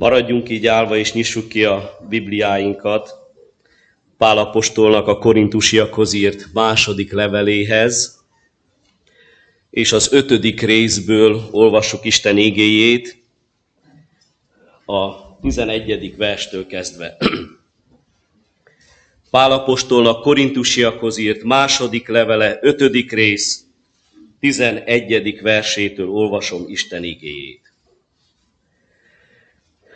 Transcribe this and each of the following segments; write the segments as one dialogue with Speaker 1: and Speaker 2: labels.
Speaker 1: Maradjunk így állva, és nyissuk ki a Bibliáinkat. Pál apostolnak a korintusiakhoz írt második leveléhez, és az ötödik részből olvassuk Isten igéjét, a 11. verstől kezdve. Pál apostolnak korintusiakhoz írt második levele, ötödik rész, 11. versétől olvasom Isten igéjét.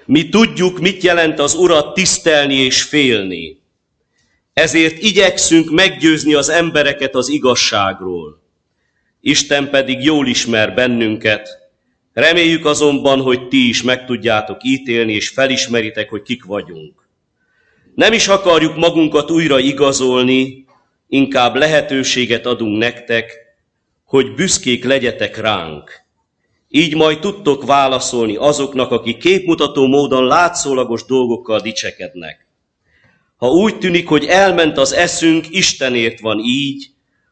Speaker 1: Mi tudjuk, mit jelent az Urat tisztelni és félni. Ezért igyekszünk meggyőzni az embereket az igazságról. Isten pedig jól ismer bennünket. Reméljük azonban, hogy ti is meg tudjátok ítélni, és felismeritek, hogy kik vagyunk. Nem is akarjuk magunkat újra igazolni, inkább lehetőséget adunk nektek, hogy büszkék legyetek ránk. Így majd tudtok válaszolni azoknak, akik képmutató módon látszólagos dolgokkal dicsekednek. Ha úgy tűnik, hogy elment az eszünk, Istenért van így,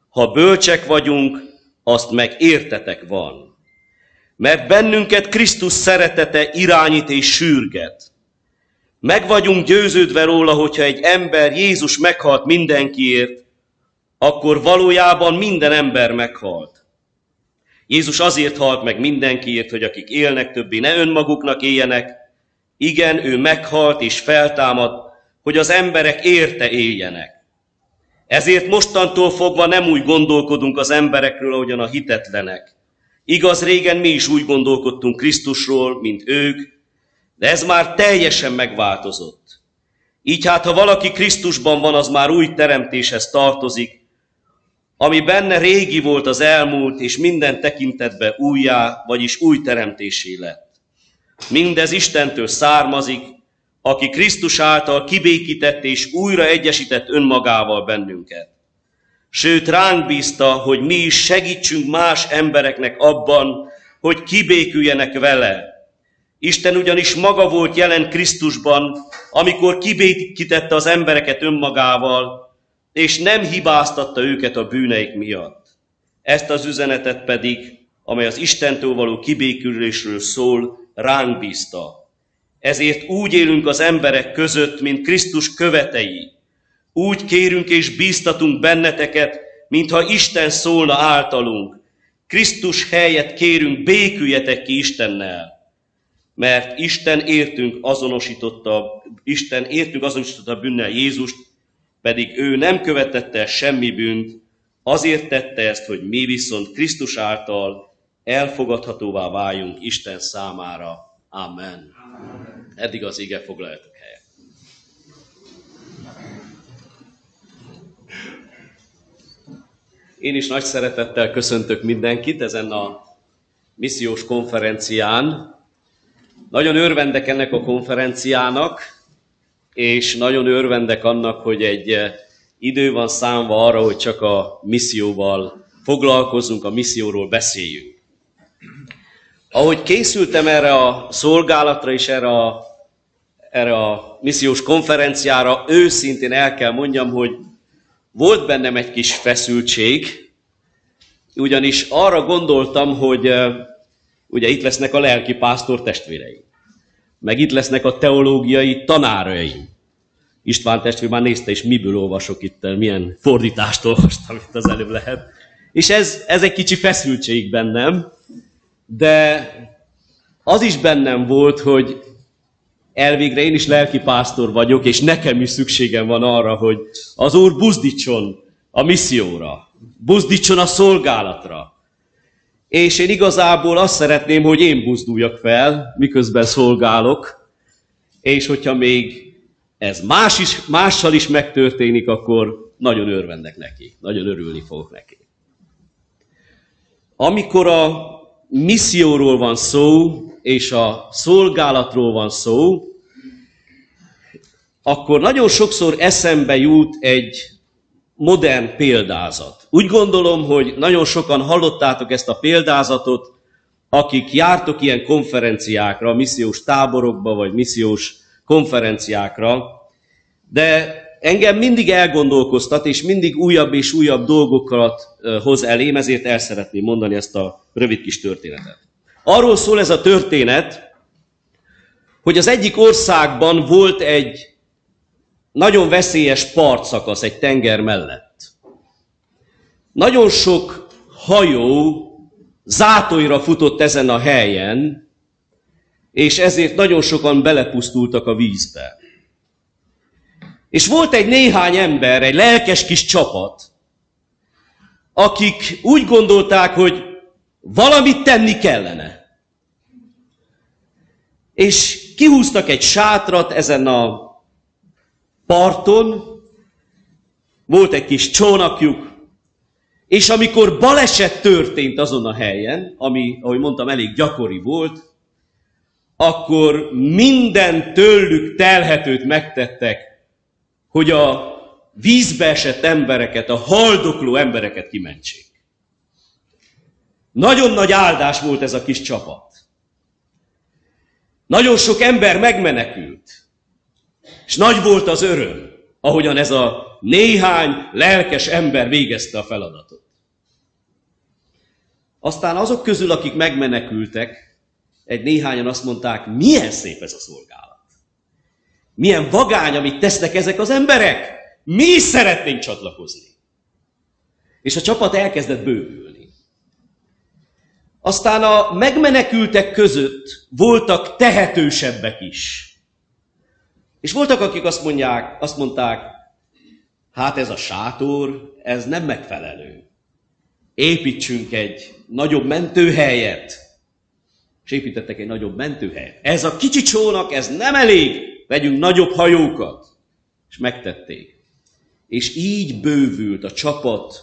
Speaker 1: ha bölcsek vagyunk, azt meg értetek van. Mert bennünket Krisztus szeretete irányít és sürget. Meg vagyunk győződve róla, hogyha egy ember Jézus meghalt mindenkiért, akkor valójában minden ember meghalt. Jézus azért halt meg mindenkiért, hogy akik élnek többé ne önmaguknak éljenek. Igen, ő meghalt és feltámad, hogy az emberek érte éljenek. Ezért mostantól fogva nem úgy gondolkodunk az emberekről, ahogyan a hitetlenek. Igaz, régen mi is úgy gondolkodtunk Krisztusról, mint ők, de ez már teljesen megváltozott. Így hát, ha valaki Krisztusban van, az már új teremtéshez tartozik, ami benne régi volt az elmúlt, és minden tekintetbe újjá, vagyis új teremtésé lett. Mindez Istentől származik, aki Krisztus által kibékített és újra egyesített önmagával bennünket. Sőt, ránk bízta, hogy mi is segítsünk más embereknek abban, hogy kibéküljenek vele. Isten ugyanis maga volt jelen Krisztusban, amikor kibékítette az embereket önmagával, és nem hibáztatta őket a bűneik miatt. Ezt az üzenetet pedig, amely az Istentől való kibékülésről szól, ránk bízta. Ezért úgy élünk az emberek között, mint Krisztus követei. Úgy kérünk és bíztatunk benneteket, mintha Isten szólna általunk. Krisztus helyet kérünk, béküljetek ki Istennel. Mert Isten értünk azonosította, Isten értünk azonosította a bűnnel Jézust, pedig ő nem követette semmi bűnt, azért tette ezt, hogy mi viszont Krisztus által elfogadhatóvá váljunk Isten számára. Amen. Eddig az ige foglaljatok helyet. Én is nagy szeretettel köszöntök mindenkit ezen a missziós konferencián. Nagyon örvendek ennek a konferenciának, és nagyon örvendek annak, hogy egy eh, idő van számva arra, hogy csak a misszióval foglalkozunk, a misszióról beszéljünk. Ahogy készültem erre a szolgálatra és erre a, erre a missziós konferenciára, őszintén el kell mondjam, hogy volt bennem egy kis feszültség, ugyanis arra gondoltam, hogy eh, ugye itt lesznek a lelki pásztor testvéreim meg itt lesznek a teológiai tanáraim. István testvér már nézte, és miből olvasok itt, milyen fordítást olvastam itt az előbb lehet. És ez, ez egy kicsi feszültség bennem, de az is bennem volt, hogy elvégre én is lelki pásztor vagyok, és nekem is szükségem van arra, hogy az Úr buzdítson a misszióra, buzdítson a szolgálatra, és én igazából azt szeretném, hogy én buzduljak fel, miközben szolgálok, és hogyha még ez más is, mással is megtörténik, akkor nagyon örvendek neki, nagyon örülni fogok neki. Amikor a misszióról van szó, és a szolgálatról van szó, akkor nagyon sokszor eszembe jut egy modern példázat. Úgy gondolom, hogy nagyon sokan hallottátok ezt a példázatot, akik jártok ilyen konferenciákra, missziós táborokba, vagy missziós konferenciákra, de engem mindig elgondolkoztat, és mindig újabb és újabb dolgokat hoz elém, ezért el szeretném mondani ezt a rövid kis történetet. Arról szól ez a történet, hogy az egyik országban volt egy nagyon veszélyes partszakasz egy tenger mellett. Nagyon sok hajó zátóira futott ezen a helyen, és ezért nagyon sokan belepusztultak a vízbe. És volt egy néhány ember, egy lelkes kis csapat, akik úgy gondolták, hogy valamit tenni kellene. És kihúztak egy sátrat ezen a parton, volt egy kis csónakjuk, és amikor baleset történt azon a helyen, ami, ahogy mondtam, elég gyakori volt, akkor minden tőlük telhetőt megtettek, hogy a vízbe esett embereket, a haldokló embereket kimentsék. Nagyon nagy áldás volt ez a kis csapat. Nagyon sok ember megmenekült, és nagy volt az öröm, ahogyan ez a néhány lelkes ember végezte a feladatot. Aztán azok közül, akik megmenekültek, egy néhányan azt mondták, milyen szép ez a szolgálat. Milyen vagány, amit tesznek ezek az emberek. Mi is szeretnénk csatlakozni. És a csapat elkezdett bővülni. Aztán a megmenekültek között voltak tehetősebbek is. És voltak, akik azt mondják, azt mondták, hát ez a sátor, ez nem megfelelő. Építsünk egy nagyobb mentőhelyet. És építettek egy nagyobb mentőhelyet. Ez a kicsi csónak, ez nem elég. Vegyünk nagyobb hajókat. És megtették. És így bővült a csapat,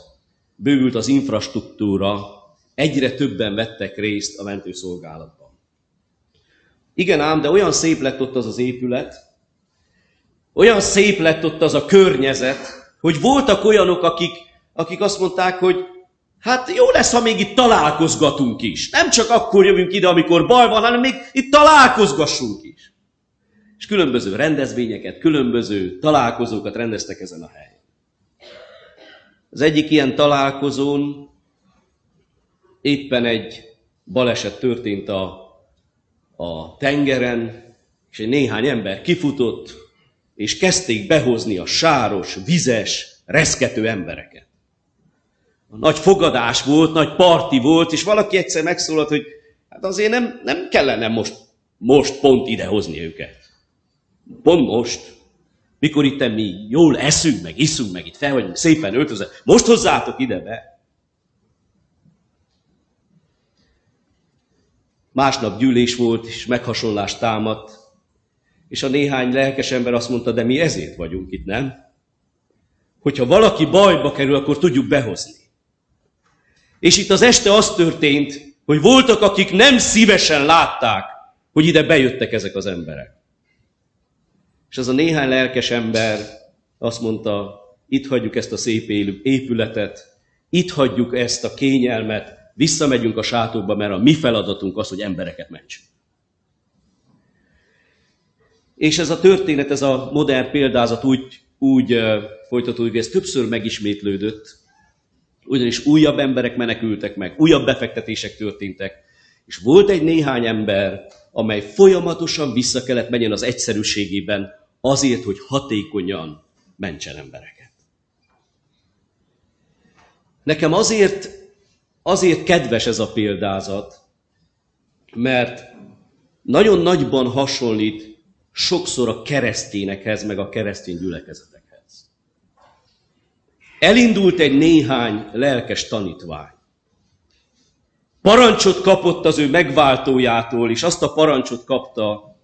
Speaker 1: bővült az infrastruktúra, egyre többen vettek részt a mentőszolgálatban. Igen ám, de olyan szép lett ott az az épület, olyan szép lett ott az a környezet, hogy voltak olyanok, akik, akik azt mondták, hogy hát jó lesz, ha még itt találkozgatunk is. Nem csak akkor jövünk ide, amikor baj van, hanem még itt találkozgassunk is. És különböző rendezvényeket, különböző találkozókat rendeztek ezen a helyen. Az egyik ilyen találkozón éppen egy baleset történt a, a tengeren, és egy néhány ember kifutott, és kezdték behozni a sáros, vizes, reszkető embereket. Nagy fogadás volt, nagy parti volt, és valaki egyszer megszólalt, hogy hát azért nem, nem kellene most, most pont idehozni őket. Pont most. Mikor itt mi jól eszünk, meg iszunk, meg itt fel vagyunk szépen öltözve, most hozzátok ide be. Másnap gyűlés volt, és meghasonlás támadt, és a néhány lelkes ember azt mondta, de mi ezért vagyunk itt, nem? Hogyha valaki bajba kerül, akkor tudjuk behozni. És itt az este az történt, hogy voltak, akik nem szívesen látták, hogy ide bejöttek ezek az emberek. És az a néhány lelkes ember azt mondta, itt hagyjuk ezt a szép épületet, itt hagyjuk ezt a kényelmet, visszamegyünk a sátorba, mert a mi feladatunk az, hogy embereket mentsünk. És ez a történet, ez a modern példázat úgy, úgy folytatódik, hogy ez többször megismétlődött, ugyanis újabb emberek menekültek meg, újabb befektetések történtek, és volt egy néhány ember, amely folyamatosan vissza kellett menjen az egyszerűségében, azért, hogy hatékonyan mentsen embereket. Nekem azért, azért kedves ez a példázat, mert nagyon nagyban hasonlít sokszor a keresztényekhez, meg a keresztény gyülekezetekhez. Elindult egy néhány lelkes tanítvány. Parancsot kapott az ő megváltójától, és azt a parancsot kapta,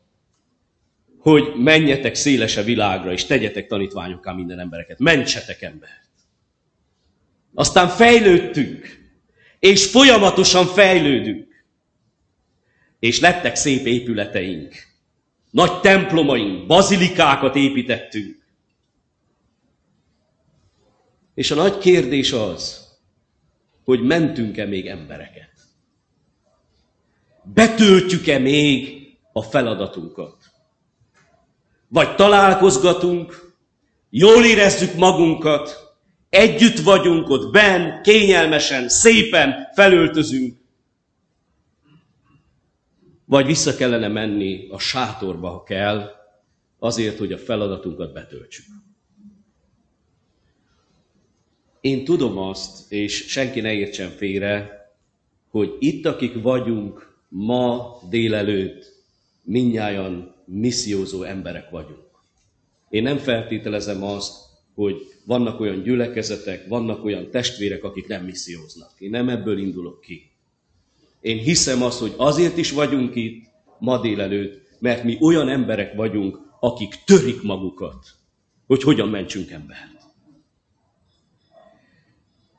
Speaker 1: hogy menjetek szélese világra, és tegyetek tanítványokká minden embereket. Mentsetek embert. Aztán fejlődtünk, és folyamatosan fejlődünk. És lettek szép épületeink. Nagy templomaink, bazilikákat építettünk. És a nagy kérdés az, hogy mentünk-e még embereket? Betöltjük-e még a feladatunkat? Vagy találkozgatunk, jól érezzük magunkat, együtt vagyunk ott benn, kényelmesen, szépen felöltözünk, vagy vissza kellene menni a sátorba, ha kell, azért, hogy a feladatunkat betöltsük. Én tudom azt, és senki ne értsen félre, hogy itt, akik vagyunk ma délelőtt, minnyáján missziózó emberek vagyunk. Én nem feltételezem azt, hogy vannak olyan gyülekezetek, vannak olyan testvérek, akik nem misszióznak. Én nem ebből indulok ki. Én hiszem azt, hogy azért is vagyunk itt ma délelőtt, mert mi olyan emberek vagyunk, akik törik magukat, hogy hogyan mentsünk embert.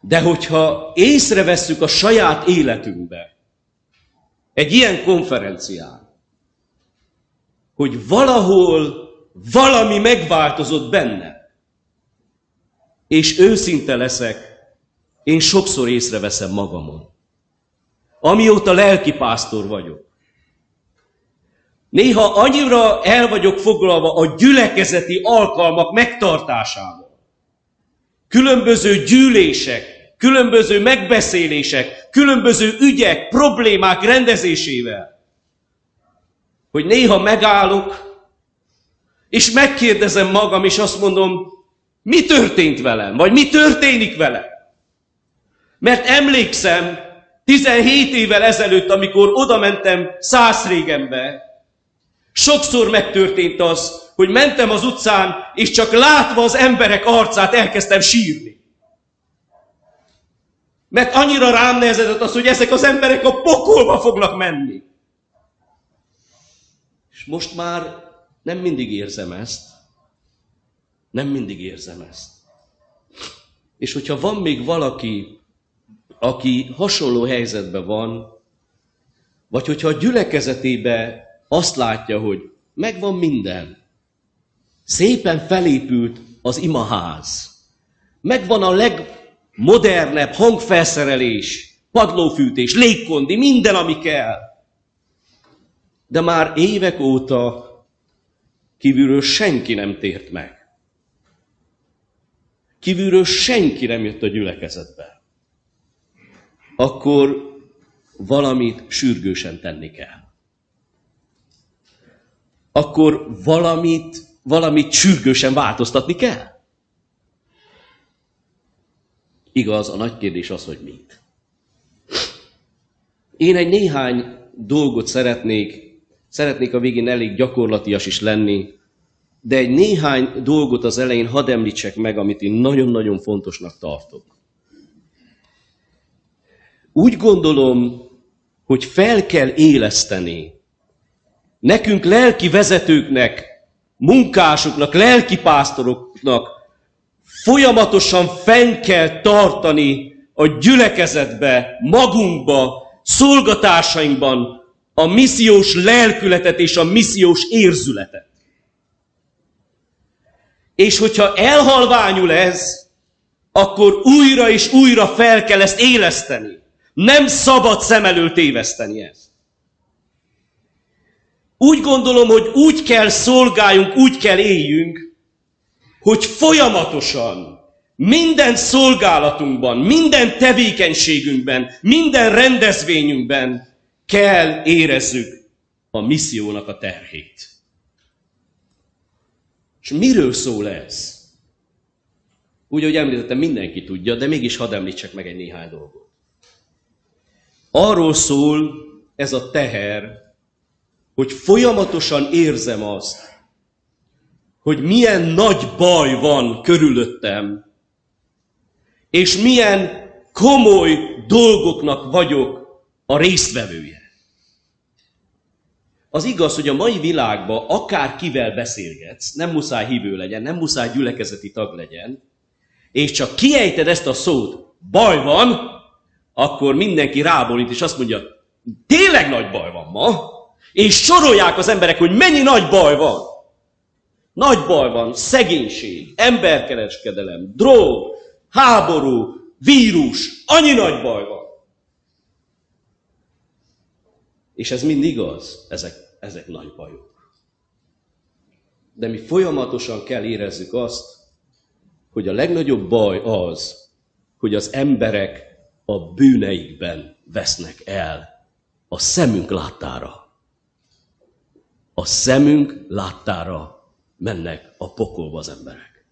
Speaker 1: De hogyha észrevesszük a saját életünkbe, egy ilyen konferencián, hogy valahol valami megváltozott benne, és őszinte leszek, én sokszor észreveszem magamon. Amióta lelkipásztor vagyok. Néha annyira el vagyok foglalva a gyülekezeti alkalmak megtartásával. Különböző gyűlések, különböző megbeszélések, különböző ügyek, problémák rendezésével, hogy néha megállok, és megkérdezem magam, és azt mondom, mi történt velem, vagy mi történik velem. Mert emlékszem, 17 évvel ezelőtt, amikor oda mentem Szászrégembe, sokszor megtörtént az, hogy mentem az utcán, és csak látva az emberek arcát elkezdtem sírni. Mert annyira rám nehezedett az, hogy ezek az emberek a pokolba fognak menni. És most már nem mindig érzem ezt. Nem mindig érzem ezt. És hogyha van még valaki, aki hasonló helyzetben van, vagy hogyha a gyülekezetébe azt látja, hogy megvan minden, szépen felépült az imaház, megvan a legmodernebb hangfelszerelés, padlófűtés, légkondi, minden, ami kell. De már évek óta kívülről senki nem tért meg. Kívülről senki nem jött a gyülekezetbe. Akkor valamit sürgősen tenni kell. Akkor valamit, valamit sürgősen változtatni kell. Igaz, a nagy kérdés az, hogy mit. Én egy néhány dolgot szeretnék, szeretnék a végén elég gyakorlatias is lenni, de egy néhány dolgot az elején hadd említsek meg, amit én nagyon-nagyon fontosnak tartok. Úgy gondolom, hogy fel kell éleszteni nekünk lelki vezetőknek, munkásoknak, lelki pásztoroknak folyamatosan fenn kell tartani a gyülekezetbe, magunkba, szolgatásainkban a missziós lelkületet és a missziós érzületet. És hogyha elhalványul ez, akkor újra és újra fel kell ezt éleszteni. Nem szabad szem elől téveszteni ezt. Úgy gondolom, hogy úgy kell szolgáljunk, úgy kell éljünk, hogy folyamatosan minden szolgálatunkban, minden tevékenységünkben, minden rendezvényünkben kell érezzük a missziónak a terhét. És miről szól ez? Úgy, ahogy említettem, mindenki tudja, de mégis hadd említsek meg egy néhány dolgot. Arról szól ez a teher, hogy folyamatosan érzem azt, hogy milyen nagy baj van körülöttem, és milyen komoly dolgoknak vagyok a résztvevője. Az igaz, hogy a mai világban akár kivel beszélgetsz, nem muszáj hívő legyen, nem muszáj gyülekezeti tag legyen, és csak kiejted ezt a szót, baj van, akkor mindenki rábólít, és azt mondja, tényleg nagy baj van ma, és sorolják az emberek, hogy mennyi nagy baj van. Nagy baj van, szegénység, emberkereskedelem, drog, háború, vírus, annyi nagy baj van. És ez mind igaz, ezek ezek nagy bajok. De mi folyamatosan kell érezzük azt, hogy a legnagyobb baj az, hogy az emberek a bűneikben vesznek el a szemünk láttára. a szemünk láttára mennek a pokolba az emberek.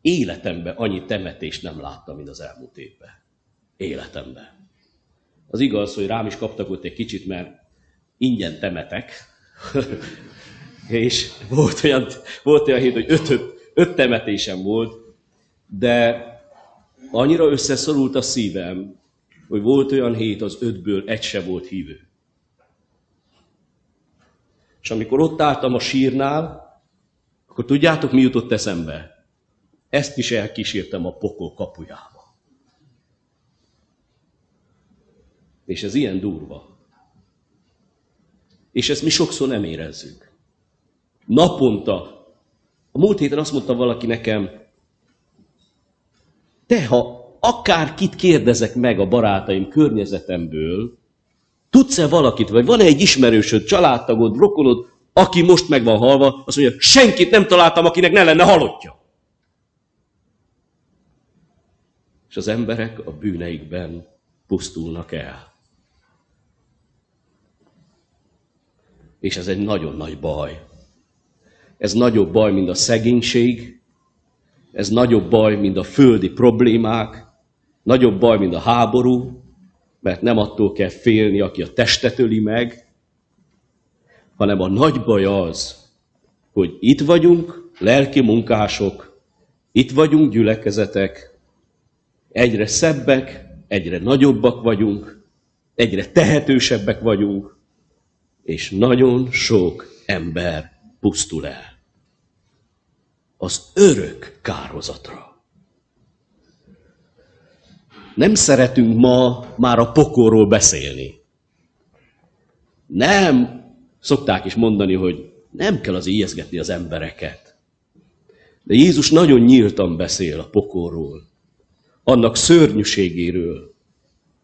Speaker 1: Életemben annyi temetést nem láttam, mint az elmúlt évben. Életemben. Az igaz, hogy rám is kaptak ott egy kicsit, mert ingyen temetek. és volt olyan, volt olyan hét, hogy öt, öt, öt temetésem volt, de annyira összeszorult a szívem, hogy volt olyan hét, az ötből egy se volt hívő. És amikor ott álltam a sírnál, akkor tudjátok, mi jutott eszembe? Ezt is elkísértem a pokol kapujába. És ez ilyen durva. És ezt mi sokszor nem érezzük. Naponta. A múlt héten azt mondta valaki nekem, te, ha akárkit kérdezek meg a barátaim környezetemből, tudsz-e valakit, vagy van-e egy ismerősöd, családtagod, rokonod, aki most meg van halva, azt mondja, senkit nem találtam, akinek ne lenne halottja. És az emberek a bűneikben pusztulnak el. És ez egy nagyon nagy baj. Ez nagyobb baj, mint a szegénység, ez nagyobb baj, mint a földi problémák, Nagyobb baj, mint a háború, mert nem attól kell félni, aki a testet öli meg, hanem a nagy baj az, hogy itt vagyunk, lelki munkások, itt vagyunk gyülekezetek, egyre szebbek, egyre nagyobbak vagyunk, egyre tehetősebbek vagyunk, és nagyon sok ember pusztul el. Az örök kározatra. Nem szeretünk ma már a pokorról beszélni. Nem, szokták is mondani, hogy nem kell az ijeszgetni az embereket. De Jézus nagyon nyíltan beszél a pokorról, annak szörnyűségéről,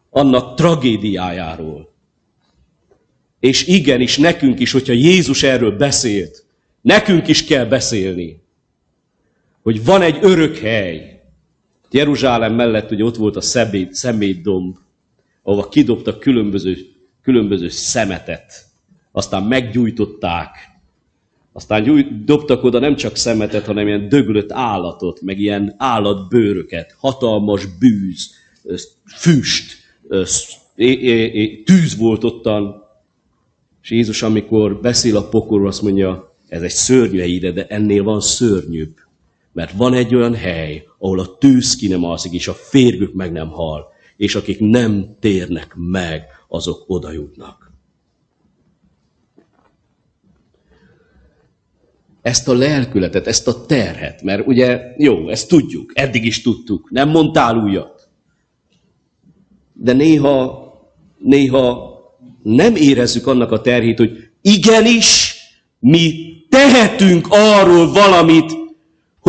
Speaker 1: annak tragédiájáról. És igenis, nekünk is, hogyha Jézus erről beszélt, nekünk is kell beszélni, hogy van egy örök hely, Jeruzsálem mellett ugye ott volt a szemét, szemétdomb, ahova kidobtak különböző, különböző szemetet. Aztán meggyújtották. Aztán gyújt, dobtak oda nem csak szemetet, hanem ilyen döglött állatot, meg ilyen állatbőröket, hatalmas bűz, füst, tűz volt ottan. És Jézus, amikor beszél a pokorról, azt mondja, ez egy szörnyű ide, de ennél van szörnyűbb. Mert van egy olyan hely, ahol a tűz ki nem alszik, és a férgük meg nem hal, és akik nem térnek meg, azok oda jutnak. Ezt a lelkületet, ezt a terhet, mert ugye, jó, ezt tudjuk, eddig is tudtuk, nem mondtál újat. De néha, néha nem érezzük annak a terhét, hogy igenis, mi tehetünk arról valamit,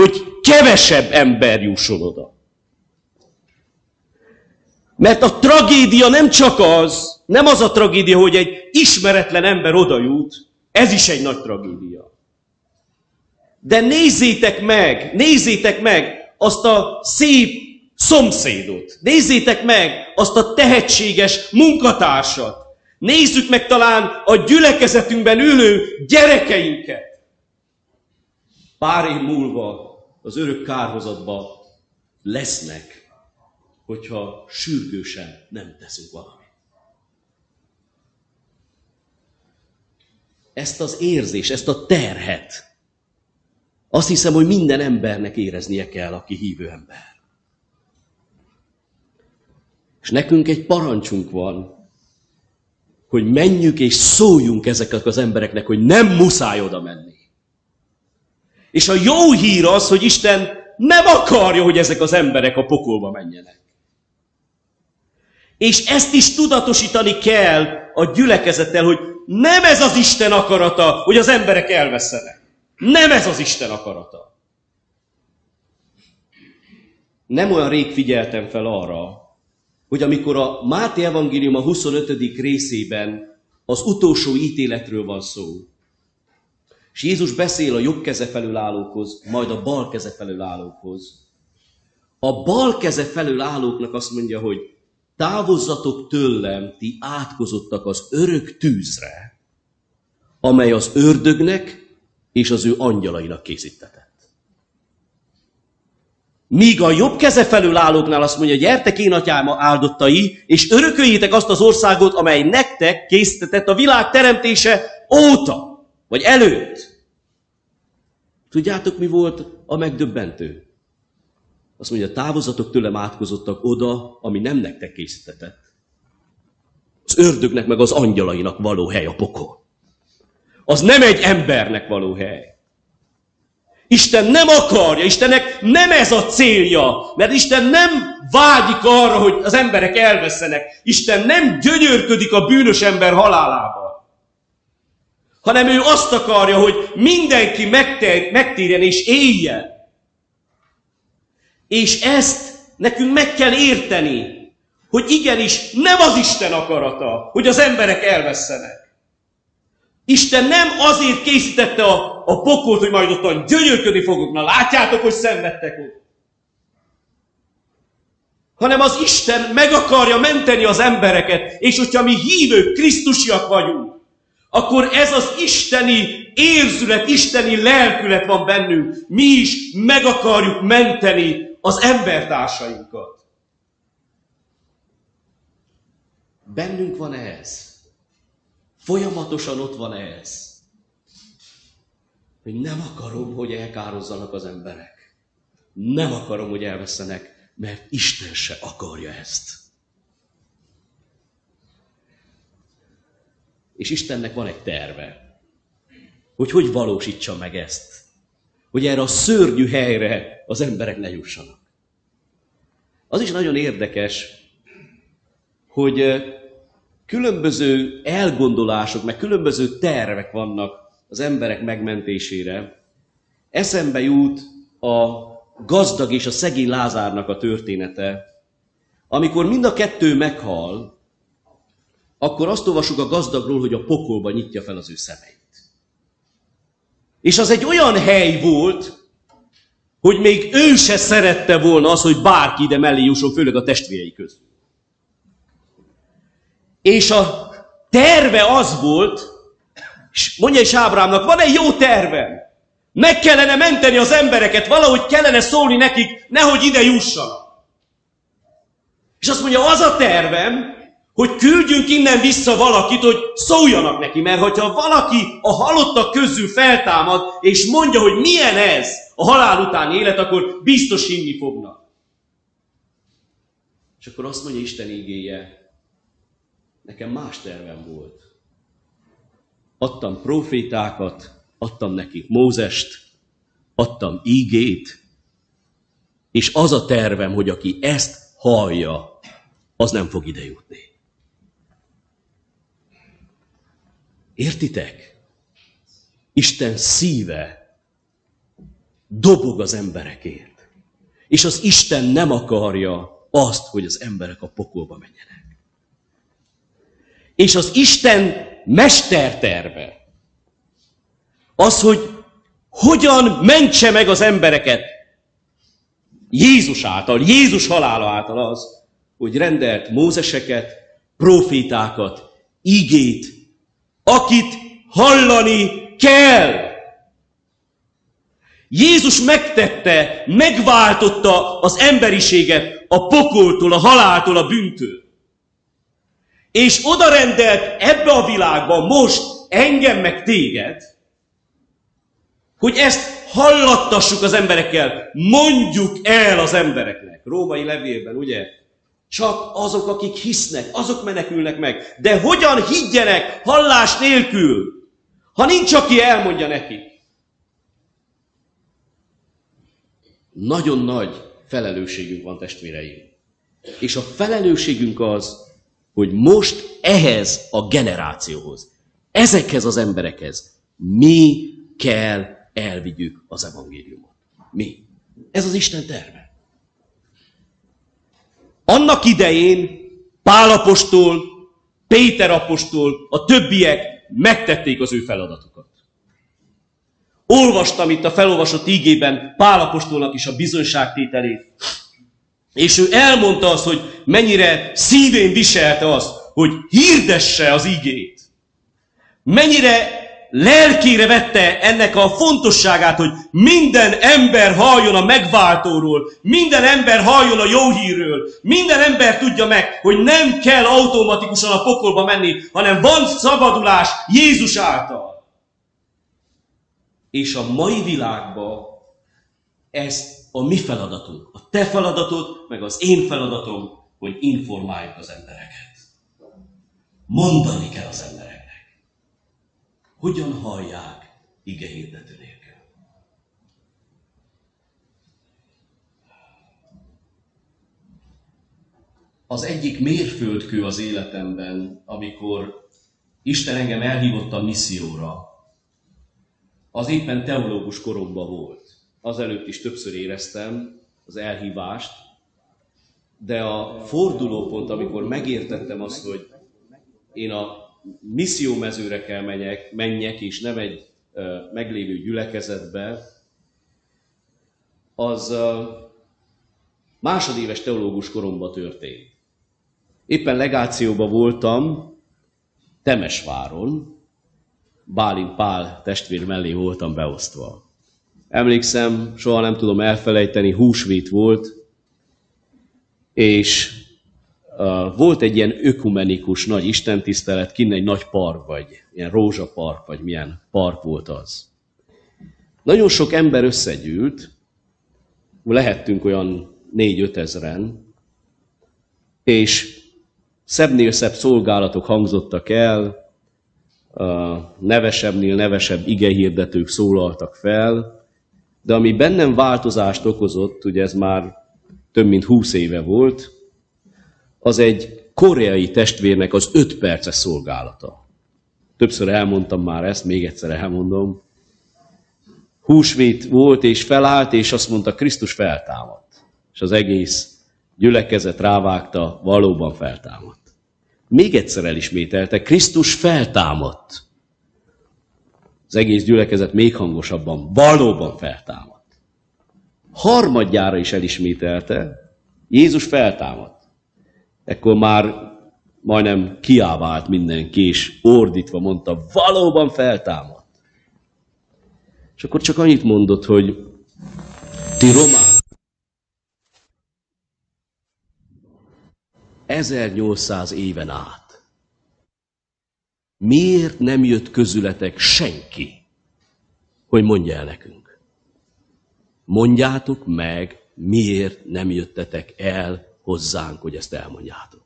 Speaker 1: hogy kevesebb ember jusson oda. Mert a tragédia nem csak az, nem az a tragédia, hogy egy ismeretlen ember oda jut, ez is egy nagy tragédia. De nézzétek meg, nézzétek meg azt a szép szomszédot. Nézzétek meg azt a tehetséges munkatársat. Nézzük meg talán a gyülekezetünkben ülő gyerekeinket. Pár év múlva az örök kárhozatba lesznek, hogyha sürgősen nem teszünk valamit. Ezt az érzés, ezt a terhet, azt hiszem, hogy minden embernek éreznie kell, aki hívő ember. És nekünk egy parancsunk van, hogy menjünk és szóljunk ezeknek az embereknek, hogy nem muszáj oda menni. És a jó hír az, hogy Isten nem akarja, hogy ezek az emberek a pokolba menjenek. És ezt is tudatosítani kell a gyülekezettel, hogy nem ez az Isten akarata, hogy az emberek elveszenek. Nem ez az Isten akarata. Nem olyan rég figyeltem fel arra, hogy amikor a Máté Evangélium a 25. részében az utolsó ítéletről van szó, és Jézus beszél a jobb keze felül állókhoz, majd a bal keze felül állókhoz. A bal keze felül állóknak azt mondja, hogy távozzatok tőlem, ti átkozottak az örök tűzre, amely az ördögnek és az ő angyalainak készítetett. Míg a jobb keze felül állóknál azt mondja, gyertek én atyám áldottai, és örököljétek azt az országot, amely nektek készítetett a világ teremtése óta, vagy előtt. Tudjátok, mi volt a megdöbbentő? Azt mondja, távozatok tőlem átkozottak oda, ami nem nektek készítetett. Az ördögnek meg az angyalainak való hely a pokol. Az nem egy embernek való hely. Isten nem akarja, Istennek nem ez a célja, mert Isten nem vágyik arra, hogy az emberek elveszenek. Isten nem gyönyörködik a bűnös ember halálával. Hanem ő azt akarja, hogy mindenki megtérjen és éljen. És ezt nekünk meg kell érteni, hogy igenis nem az Isten akarata, hogy az emberek elvesztenek. Isten nem azért készítette a, a pokolt, hogy majd ottan gyönyörködni fogok. Na látjátok, hogy szenvedtek ott. Hanem az Isten meg akarja menteni az embereket, és hogyha mi hívők, Krisztusiak vagyunk, akkor ez az isteni érzület, isteni lelkület van bennünk. Mi is meg akarjuk menteni az embertársainkat. Bennünk van ez. Folyamatosan ott van ez. Hogy nem akarom, hogy elkározzanak az emberek. Nem akarom, hogy elveszenek, mert Isten se akarja ezt. És Istennek van egy terve, hogy hogy valósítsa meg ezt. Hogy erre a szörnyű helyre az emberek ne jussanak. Az is nagyon érdekes, hogy különböző elgondolások, meg különböző tervek vannak az emberek megmentésére. Eszembe jut a gazdag és a szegény Lázárnak a története. Amikor mind a kettő meghal, akkor azt olvasjuk a gazdagról, hogy a pokolba nyitja fel az ő szemeit. És az egy olyan hely volt, hogy még ő se szerette volna az, hogy bárki ide mellé jusson, főleg a testvérei közül. És a terve az volt, és mondja is Ábrámnak, van egy jó tervem. Meg kellene menteni az embereket, valahogy kellene szólni nekik, nehogy ide jussanak. És azt mondja, az a tervem, hogy küldjünk innen vissza valakit, hogy szóljanak neki, mert hogyha valaki a halottak közül feltámad, és mondja, hogy milyen ez a halál után élet, akkor biztos hinni fognak. És akkor azt mondja Isten igéje, Nekem más tervem volt. Adtam profétákat, adtam nekik Mózest, adtam ígét, és az a tervem, hogy aki ezt hallja, az nem fog ide jutni. Értitek? Isten szíve dobog az emberekért. És az Isten nem akarja azt, hogy az emberek a pokolba menjenek. És az Isten mesterterve az, hogy hogyan mentse meg az embereket Jézus által, Jézus halála által az, hogy rendelt Mózeseket, profétákat, igét, akit hallani kell. Jézus megtette, megváltotta az emberiséget a pokoltól, a haláltól, a bűntől és oda rendelt ebbe a világba most engem meg téged, hogy ezt hallattassuk az emberekkel, mondjuk el az embereknek. Római levélben, ugye? Csak azok, akik hisznek, azok menekülnek meg. De hogyan higgyenek hallás nélkül, ha nincs, aki elmondja nekik? Nagyon nagy felelősségünk van, testvéreim. És a felelősségünk az, hogy most ehhez a generációhoz, ezekhez az emberekhez mi kell elvigyük az evangéliumot. Mi? Ez az Isten terve. Annak idején Pálapostól, Péter apostól, a többiek megtették az ő feladatukat. Olvastam itt a felolvasott ígében Pálapostolnak is a bizonyságtételét. És ő elmondta azt, hogy mennyire szívén viselte azt, hogy hirdesse az igét. Mennyire lelkére vette ennek a fontosságát, hogy minden ember halljon a megváltóról, minden ember halljon a jó hírről, minden ember tudja meg, hogy nem kell automatikusan a pokolba menni, hanem van szabadulás Jézus által. És a mai világban ez a mi feladatunk, a te feladatod, meg az én feladatom, hogy informáljuk az embereket. Mondani kell az embereket hogyan hallják ige hirdető nélkül. Az egyik mérföldkő az életemben, amikor Isten engem elhívott a misszióra, az éppen teológus koromban volt. Azelőtt is többször éreztem az elhívást, de a fordulópont, amikor megértettem azt, hogy én a missziómezőre kell menjek, menjek, és nem egy meglévő gyülekezetbe, az másodéves teológus koromban történt. Éppen legációban voltam Temesváron, Bálint Pál testvér mellé voltam beosztva. Emlékszem, soha nem tudom elfelejteni, húsvét volt, és volt egy ilyen ökumenikus nagy istentisztelet, kinn egy nagy park, vagy ilyen rózsapark, vagy milyen park volt az. Nagyon sok ember összegyűlt, lehettünk olyan négy-öt ezeren, és szebbnél szebb szolgálatok hangzottak el, nevesebbnél nevesebb igehirdetők szólaltak fel, de ami bennem változást okozott, ugye ez már több mint húsz éve volt, az egy koreai testvérnek az öt perces szolgálata. Többször elmondtam már ezt, még egyszer elmondom. Húsvét volt és felállt, és azt mondta, Krisztus feltámadt. És az egész gyülekezet rávágta, valóban feltámadt. Még egyszer elismételte, Krisztus feltámadt. Az egész gyülekezet még hangosabban, valóban feltámadt. Harmadjára is elismételte, Jézus feltámadt. Ekkor már majdnem kiávált mindenki, és ordítva mondta, valóban feltámadt. És akkor csak annyit mondott, hogy ti román 1800 éven át. Miért nem jött közületek senki, hogy mondja el nekünk? Mondjátok meg, miért nem jöttetek el hozzánk, hogy ezt elmondjátok.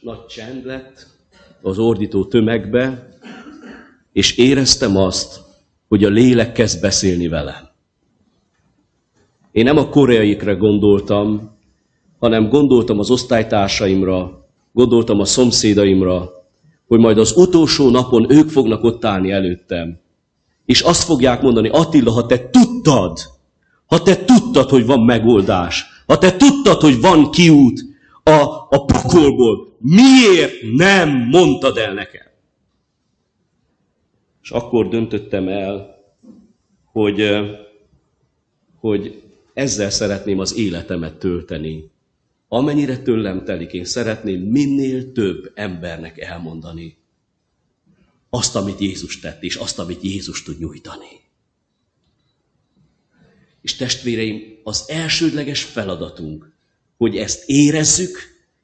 Speaker 1: Nagy csend lett az ordító tömegbe, és éreztem azt, hogy a lélek kezd beszélni velem. Én nem a koreaikra gondoltam, hanem gondoltam az osztálytársaimra, gondoltam a szomszédaimra, hogy majd az utolsó napon ők fognak ott állni előttem, és azt fogják mondani, Attila, ha te tudtad, ha te tudtad, hogy van megoldás, ha te tudtad, hogy van kiút a, a pokolból, miért nem mondtad el nekem? És akkor döntöttem el, hogy, hogy ezzel szeretném az életemet tölteni. Amennyire tőlem telik, én szeretném minél több embernek elmondani azt, amit Jézus tett, és azt, amit Jézus tud nyújtani. És testvéreim, az elsődleges feladatunk, hogy ezt érezzük,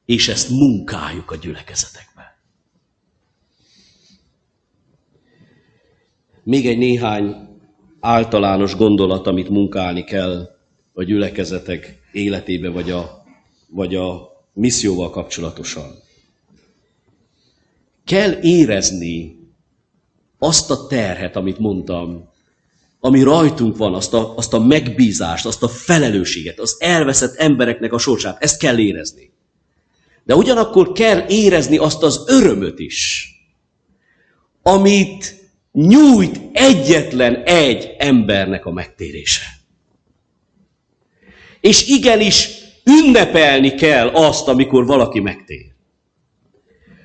Speaker 1: és ezt munkáljuk a gyülekezetekben. Még egy néhány általános gondolat, amit munkálni kell a gyülekezetek életébe, vagy a, vagy a misszióval kapcsolatosan. Kell érezni azt a terhet, amit mondtam, ami rajtunk van, azt a, azt a megbízást, azt a felelősséget, az elveszett embereknek a sorsát, ezt kell érezni. De ugyanakkor kell érezni azt az örömöt is, amit nyújt egyetlen egy embernek a megtérése. És igenis ünnepelni kell azt, amikor valaki megtér.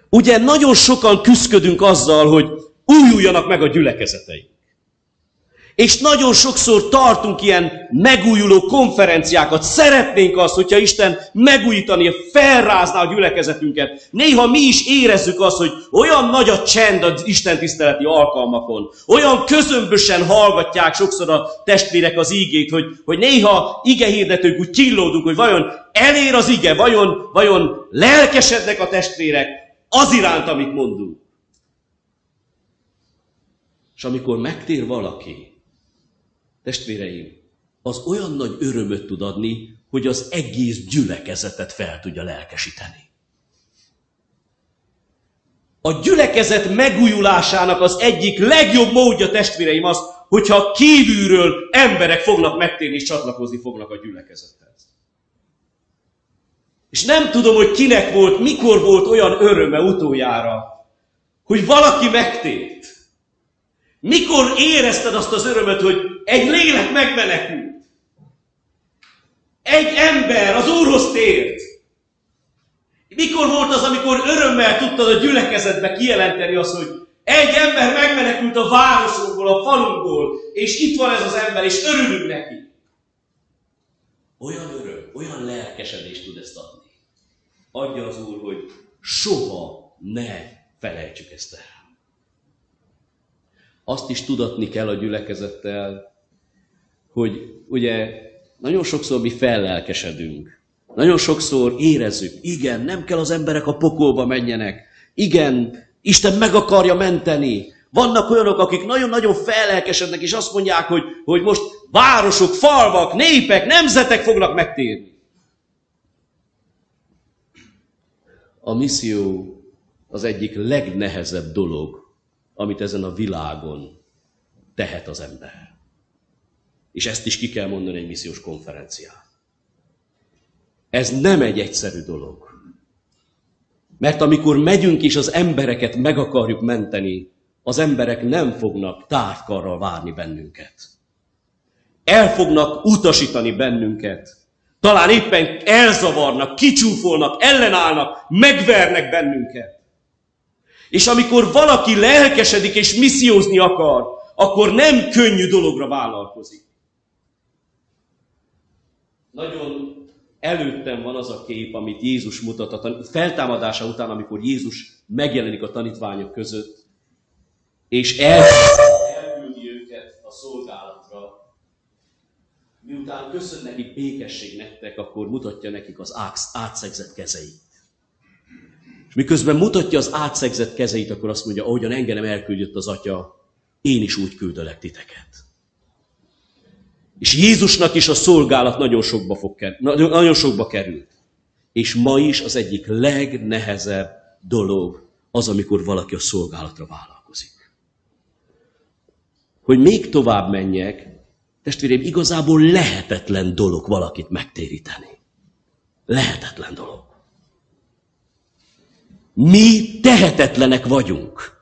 Speaker 1: Ugye nagyon sokan küzdködünk azzal, hogy újuljanak meg a gyülekezeteink. És nagyon sokszor tartunk ilyen megújuló konferenciákat. Szeretnénk azt, hogyha Isten megújítani, felrázná a gyülekezetünket. Néha mi is érezzük azt, hogy olyan nagy a csend az Isten tiszteleti alkalmakon. Olyan közömbösen hallgatják sokszor a testvérek az ígét, hogy, hogy néha igehirdetők úgy killódunk, hogy vajon elér az ige, vajon, vajon lelkesednek a testvérek az iránt, amit mondunk. És amikor megtér valaki, Testvéreim, az olyan nagy örömöt tud adni, hogy az egész gyülekezetet fel tudja lelkesíteni. A gyülekezet megújulásának az egyik legjobb módja, testvéreim, az, hogyha kívülről emberek fognak megtérni és csatlakozni fognak a gyülekezethez. És nem tudom, hogy kinek volt, mikor volt olyan öröme utoljára, hogy valaki megtért. Mikor érezted azt az örömöt, hogy egy lélek megmenekült? Egy ember az Úrhoz tért. Mikor volt az, amikor örömmel tudtad a gyülekezetbe kijelenteni azt, hogy egy ember megmenekült a városunkból, a falunkból, és itt van ez az ember, és örülünk neki. Olyan öröm, olyan lelkesedést tud ezt adni. Adja az Úr, hogy soha ne felejtsük ezt el azt is tudatni kell a gyülekezettel, hogy ugye nagyon sokszor mi fellelkesedünk. Nagyon sokszor érezzük, igen, nem kell az emberek a pokolba menjenek. Igen, Isten meg akarja menteni. Vannak olyanok, akik nagyon-nagyon fellelkesednek, és azt mondják, hogy, hogy most városok, falvak, népek, nemzetek fognak megtérni. A misszió az egyik legnehezebb dolog, amit ezen a világon tehet az ember. És ezt is ki kell mondani egy missziós konferencián. Ez nem egy egyszerű dolog. Mert amikor megyünk és az embereket meg akarjuk menteni, az emberek nem fognak tártkarral várni bennünket. El fognak utasítani bennünket. Talán éppen elzavarnak, kicsúfolnak, ellenállnak, megvernek bennünket. És amikor valaki lelkesedik és missziózni akar, akkor nem könnyű dologra vállalkozik. Nagyon előttem van az a kép, amit Jézus mutat a feltámadása után, amikor Jézus megjelenik a tanítványok között, és el, elküldi őket a szolgálatra. Miután köszön nekik békesség nektek, akkor mutatja nekik az átszegzett kezeit. És miközben mutatja az átszegzett kezeit, akkor azt mondja, ahogyan engem elküldött az Atya, én is úgy küldölek titeket. És Jézusnak is a szolgálat nagyon sokba, fog kerül, nagyon sokba került. És ma is az egyik legnehezebb dolog az, amikor valaki a szolgálatra vállalkozik. Hogy még tovább menjek, testvérem, igazából lehetetlen dolog valakit megtéríteni. Lehetetlen dolog. Mi tehetetlenek vagyunk.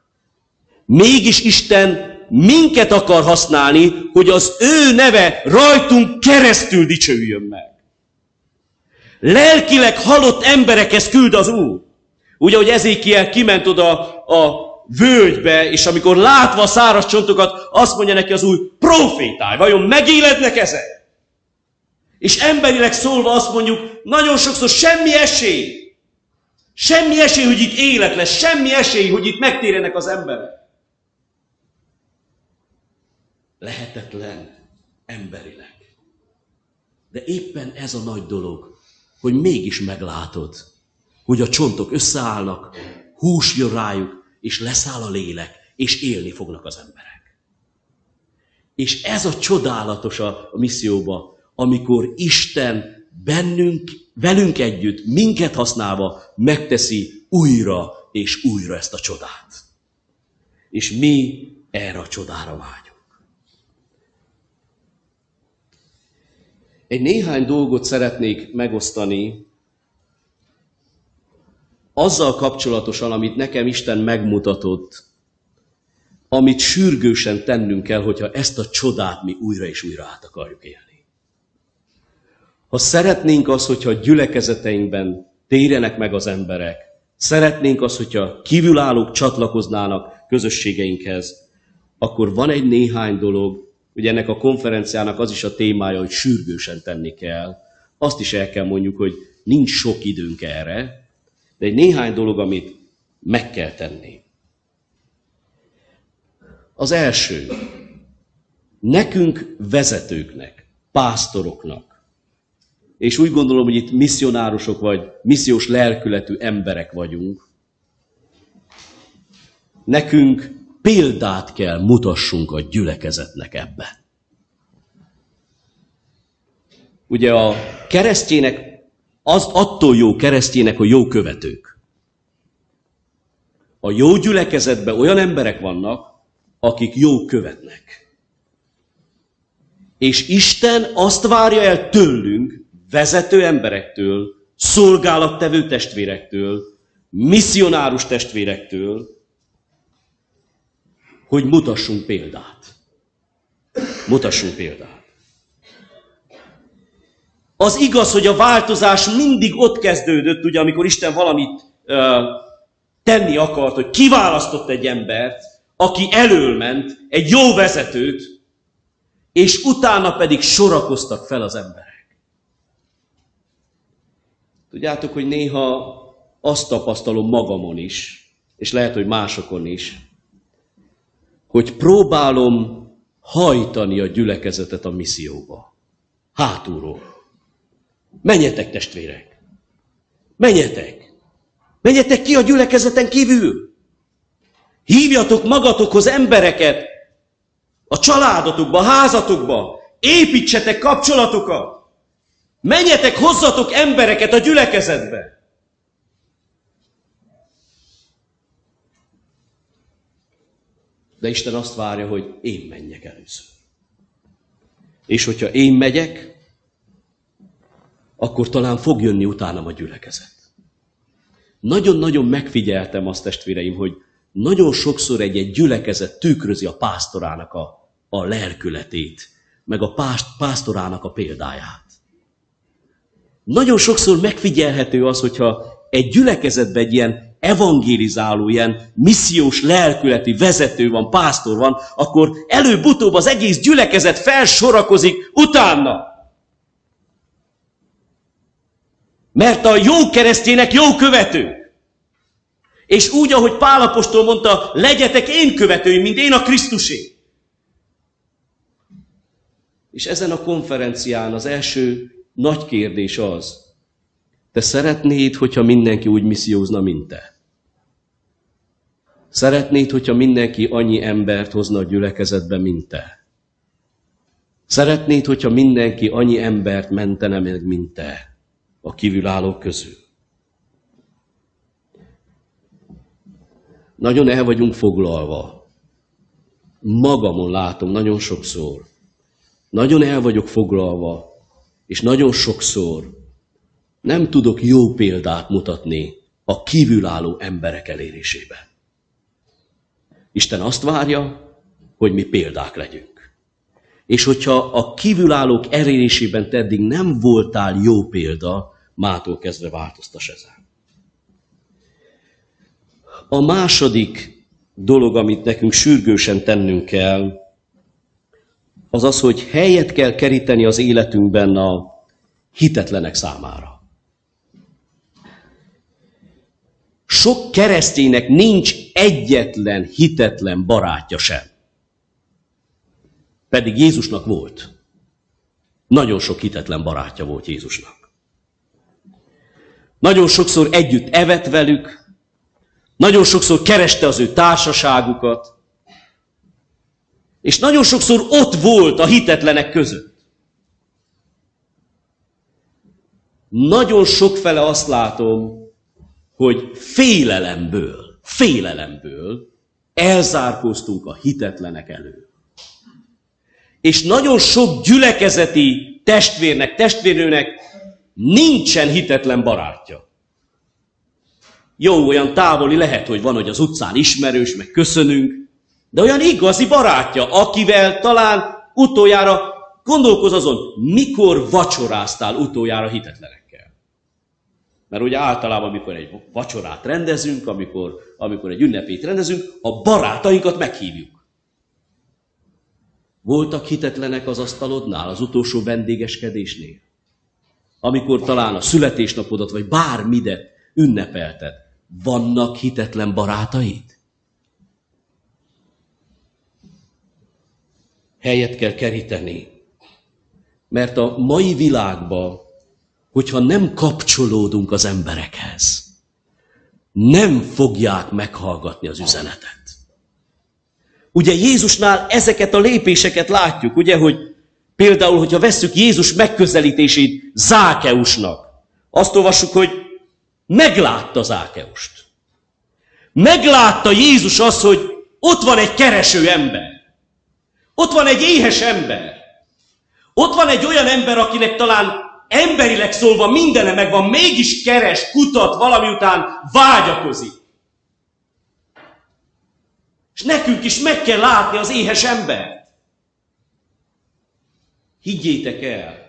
Speaker 1: Mégis Isten minket akar használni, hogy az ő neve rajtunk keresztül dicsőjön meg. Lelkileg halott emberekhez küld az Úr. Ugye, hogy Ezékiel kiment oda a völgybe, és amikor látva a száraz csontokat, azt mondja neki az új, profétálj, vajon megélednek ezek? És emberileg szólva azt mondjuk, nagyon sokszor semmi esély. Semmi esély, hogy itt élet lesz, semmi esély, hogy itt megtérjenek az emberek. Lehetetlen emberileg. De éppen ez a nagy dolog, hogy mégis meglátod, hogy a csontok összeállnak, hús jön rájuk, és leszáll a lélek, és élni fognak az emberek. És ez a csodálatos a misszióba, amikor Isten bennünk, velünk együtt, minket használva megteszi újra és újra ezt a csodát. És mi erre a csodára vágyunk. Egy néhány dolgot szeretnék megosztani azzal kapcsolatosan, amit nekem Isten megmutatott, amit sürgősen tennünk kell, hogyha ezt a csodát mi újra és újra át akarjuk élni. Ha szeretnénk az, hogyha a gyülekezeteinkben térjenek meg az emberek, szeretnénk az, hogyha kívülállók csatlakoznának közösségeinkhez, akkor van egy néhány dolog, Ugye ennek a konferenciának az is a témája, hogy sürgősen tenni kell. Azt is el kell mondjuk, hogy nincs sok időnk erre, de egy néhány dolog, amit meg kell tenni. Az első, nekünk vezetőknek, pásztoroknak, és úgy gondolom, hogy itt misszionárusok vagy missziós lelkületű emberek vagyunk, nekünk példát kell mutassunk a gyülekezetnek ebbe. Ugye a keresztjének, az attól jó keresztjének, hogy jó követők. A jó gyülekezetben olyan emberek vannak, akik jó követnek. És Isten azt várja el tőlünk, vezető emberektől, szolgálattevő testvérektől, misszionárus testvérektől, hogy mutassunk példát. Mutassunk példát. Az igaz, hogy a változás mindig ott kezdődött, ugye, amikor Isten valamit uh, tenni akart, hogy kiválasztott egy embert, aki elől ment, egy jó vezetőt, és utána pedig sorakoztak fel az emberek. Tudjátok, hogy néha azt tapasztalom magamon is, és lehet, hogy másokon is, hogy próbálom hajtani a gyülekezetet a misszióba. Hátulról. Menjetek, testvérek! Menjetek! Menjetek ki a gyülekezeten kívül! Hívjatok magatokhoz embereket a családotokba, a házatokba, építsetek kapcsolatokat! Menjetek, hozzatok embereket a gyülekezetbe! De Isten azt várja, hogy én menjek először. És hogyha én megyek, akkor talán fog jönni utánam a gyülekezet. Nagyon-nagyon megfigyeltem azt, testvéreim, hogy nagyon sokszor egy-egy gyülekezet tükrözi a pásztorának a, a lelkületét, meg a pást, pásztorának a példáját. Nagyon sokszor megfigyelhető az, hogyha egy gyülekezetben egy ilyen evangélizáló, ilyen missziós lelkületi vezető van, pásztor van, akkor előbb-utóbb az egész gyülekezet felsorakozik utána. Mert a jó keresztjének jó követő. És úgy, ahogy Pálapostól mondta, legyetek én követőim, mint én a Krisztusé. És ezen a konferencián az első nagy kérdés az, te szeretnéd, hogyha mindenki úgy missziózna, mint te? Szeretnéd, hogyha mindenki annyi embert hozna a gyülekezetbe, mint te? Szeretnéd, hogyha mindenki annyi embert mentene meg, mint te a kívülállók közül? Nagyon el vagyunk foglalva. Magamon látom nagyon sokszor. Nagyon el vagyok foglalva, és nagyon sokszor nem tudok jó példát mutatni a kívülálló emberek elérésében. Isten azt várja, hogy mi példák legyünk. És hogyha a kívülállók elérésében te eddig nem voltál jó példa, mától kezdve változtas ezen. A második dolog, amit nekünk sürgősen tennünk kell, az az, hogy helyet kell keríteni az életünkben a hitetlenek számára. Sok kereszténynek nincs egyetlen hitetlen barátja sem. Pedig Jézusnak volt. Nagyon sok hitetlen barátja volt Jézusnak. Nagyon sokszor együtt evett velük, nagyon sokszor kereste az ő társaságukat, és nagyon sokszor ott volt a hitetlenek között. Nagyon sokfele azt látom, hogy félelemből, félelemből elzárkóztunk a hitetlenek elő. És nagyon sok gyülekezeti testvérnek, testvérnőnek nincsen hitetlen barátja. Jó, olyan távoli lehet, hogy van, hogy az utcán ismerős, meg köszönünk, de olyan igazi barátja, akivel talán utoljára gondolkoz azon, mikor vacsoráztál utoljára hitetlenek. Mert ugye általában, amikor egy vacsorát rendezünk, amikor, amikor egy ünnepét rendezünk, a barátainkat meghívjuk. Voltak hitetlenek az asztalodnál, az utolsó vendégeskedésnél? Amikor talán a születésnapodat, vagy bármidet ünnepelted, vannak hitetlen barátaid? Helyet kell keríteni. Mert a mai világban, hogyha nem kapcsolódunk az emberekhez, nem fogják meghallgatni az üzenetet. Ugye Jézusnál ezeket a lépéseket látjuk, ugye, hogy például, hogyha vesszük Jézus megközelítését Zákeusnak, azt olvassuk, hogy meglátta Zákeust. Meglátta Jézus azt, hogy ott van egy kereső ember. Ott van egy éhes ember. Ott van egy olyan ember, akinek talán emberileg szólva mindene megvan, mégis keres, kutat, valami után vágyakozik. És nekünk is meg kell látni az éhes embert. Higgyétek el,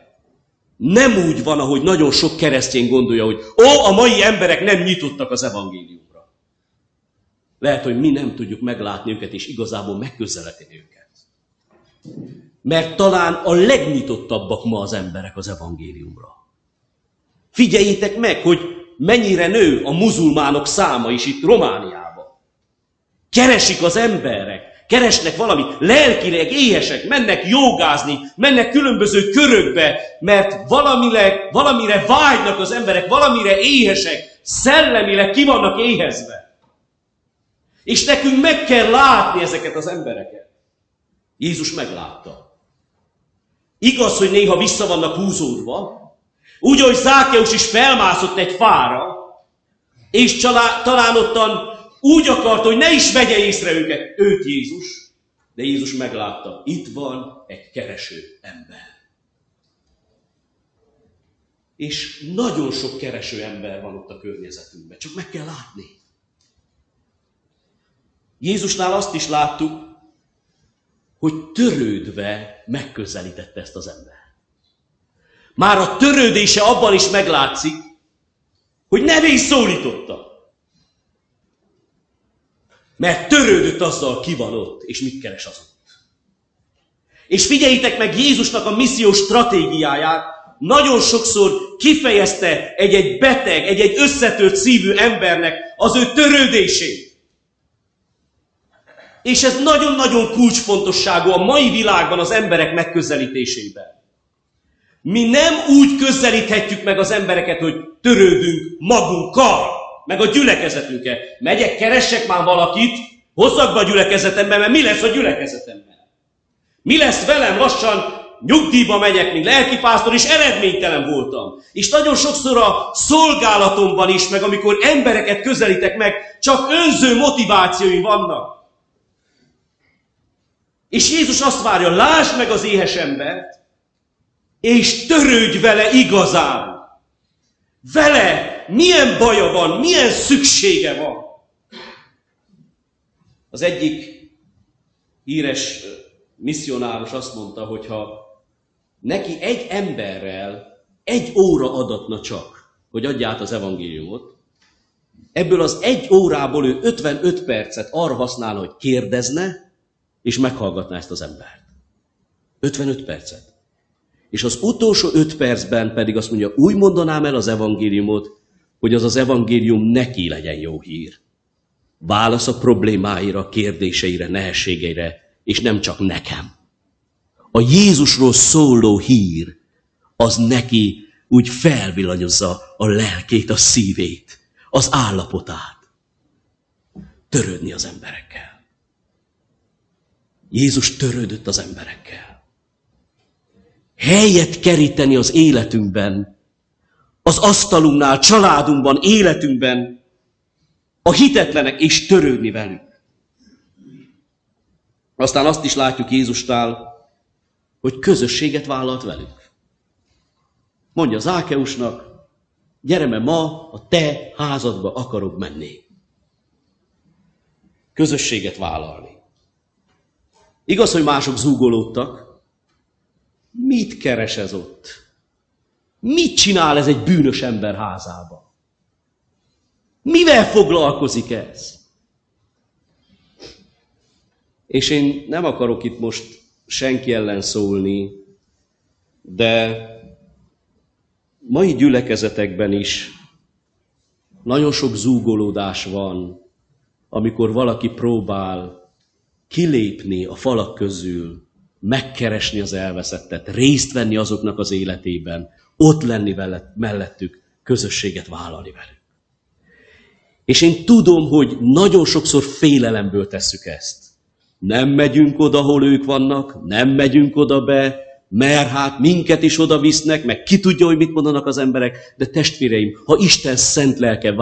Speaker 1: nem úgy van, ahogy nagyon sok keresztény gondolja, hogy ó, a mai emberek nem nyitottak az evangéliumra. Lehet, hogy mi nem tudjuk meglátni őket, és igazából megközelíteni őket. Mert talán a legnyitottabbak ma az emberek az evangéliumra. Figyeljétek meg, hogy mennyire nő a muzulmánok száma is itt Romániában. Keresik az emberek, keresnek valami, lelkileg éhesek, mennek jogázni, mennek különböző körökbe, mert valamileg, valamire vágynak az emberek, valamire éhesek, szellemileg ki vannak éhezve. És nekünk meg kell látni ezeket az embereket. Jézus meglátta. Igaz, hogy néha vissza vannak húzódva, úgy, hogy Zákeus is felmászott egy fára, és csalá, talán ottan úgy akart, hogy ne is vegye észre őket, őt Jézus, de Jézus meglátta, itt van egy kereső ember. És nagyon sok kereső ember van ott a környezetünkben, csak meg kell látni. Jézusnál azt is láttuk, hogy törődve megközelítette ezt az ember. Már a törődése abban is meglátszik, hogy nevén szólította. Mert törődött azzal, ki van ott, és mit keres az ott. És figyeljétek meg Jézusnak a missziós stratégiáját, nagyon sokszor kifejezte egy-egy beteg, egy-egy összetört szívű embernek az ő törődését. És ez nagyon-nagyon kulcsfontosságú a mai világban az emberek megközelítésében. Mi nem úgy közelíthetjük meg az embereket, hogy törődünk magunkkal, meg a gyülekezetünket. Megyek, keressek már valakit, hozzak be a gyülekezetembe, mert mi lesz a gyülekezetemben? Mi lesz velem lassan nyugdíjba megyek, mint lelkipásztor, és eredménytelen voltam. És nagyon sokszor a szolgálatomban is, meg amikor embereket közelítek meg, csak önző motivációi vannak. És Jézus azt várja, lásd meg az éhes embert, és törődj vele igazán. Vele milyen baja van, milyen szüksége van. Az egyik híres misszionáros azt mondta, hogy ha neki egy emberrel egy óra adatna csak, hogy adja át az evangéliumot, ebből az egy órából ő 55 percet arra használ, hogy kérdezne, és meghallgatná ezt az embert. 55 percet. És az utolsó 5 percben pedig azt mondja, úgy mondanám el az evangéliumot, hogy az az evangélium neki legyen jó hír. Válasz a problémáira, kérdéseire, nehézségeire, és nem csak nekem. A Jézusról szóló hír, az neki úgy felvillanyozza a lelkét, a szívét, az állapotát. Törődni az emberekkel. Jézus törődött az emberekkel. Helyet keríteni az életünkben, az asztalunknál, családunkban, életünkben a hitetlenek és törődni velük. Aztán azt is látjuk Jézusnál, hogy közösséget vállalt velük. Mondja Zákeusnak, gyere, mert ma a te házadba akarok menni. Közösséget vállalni. Igaz, hogy mások zúgolódtak. Mit keres ez ott? Mit csinál ez egy bűnös ember házába? Mivel foglalkozik ez? És én nem akarok itt most senki ellen szólni, de mai gyülekezetekben is nagyon sok zúgolódás van, amikor valaki próbál kilépni a falak közül, megkeresni az elveszettet, részt venni azoknak az életében, ott lenni mellettük, közösséget vállalni velük. És én tudom, hogy nagyon sokszor félelemből tesszük ezt. Nem megyünk oda, hol ők vannak, nem megyünk oda be, mert hát minket is oda visznek, meg ki tudja, hogy mit mondanak az emberek, de testvéreim, ha Isten szent lelke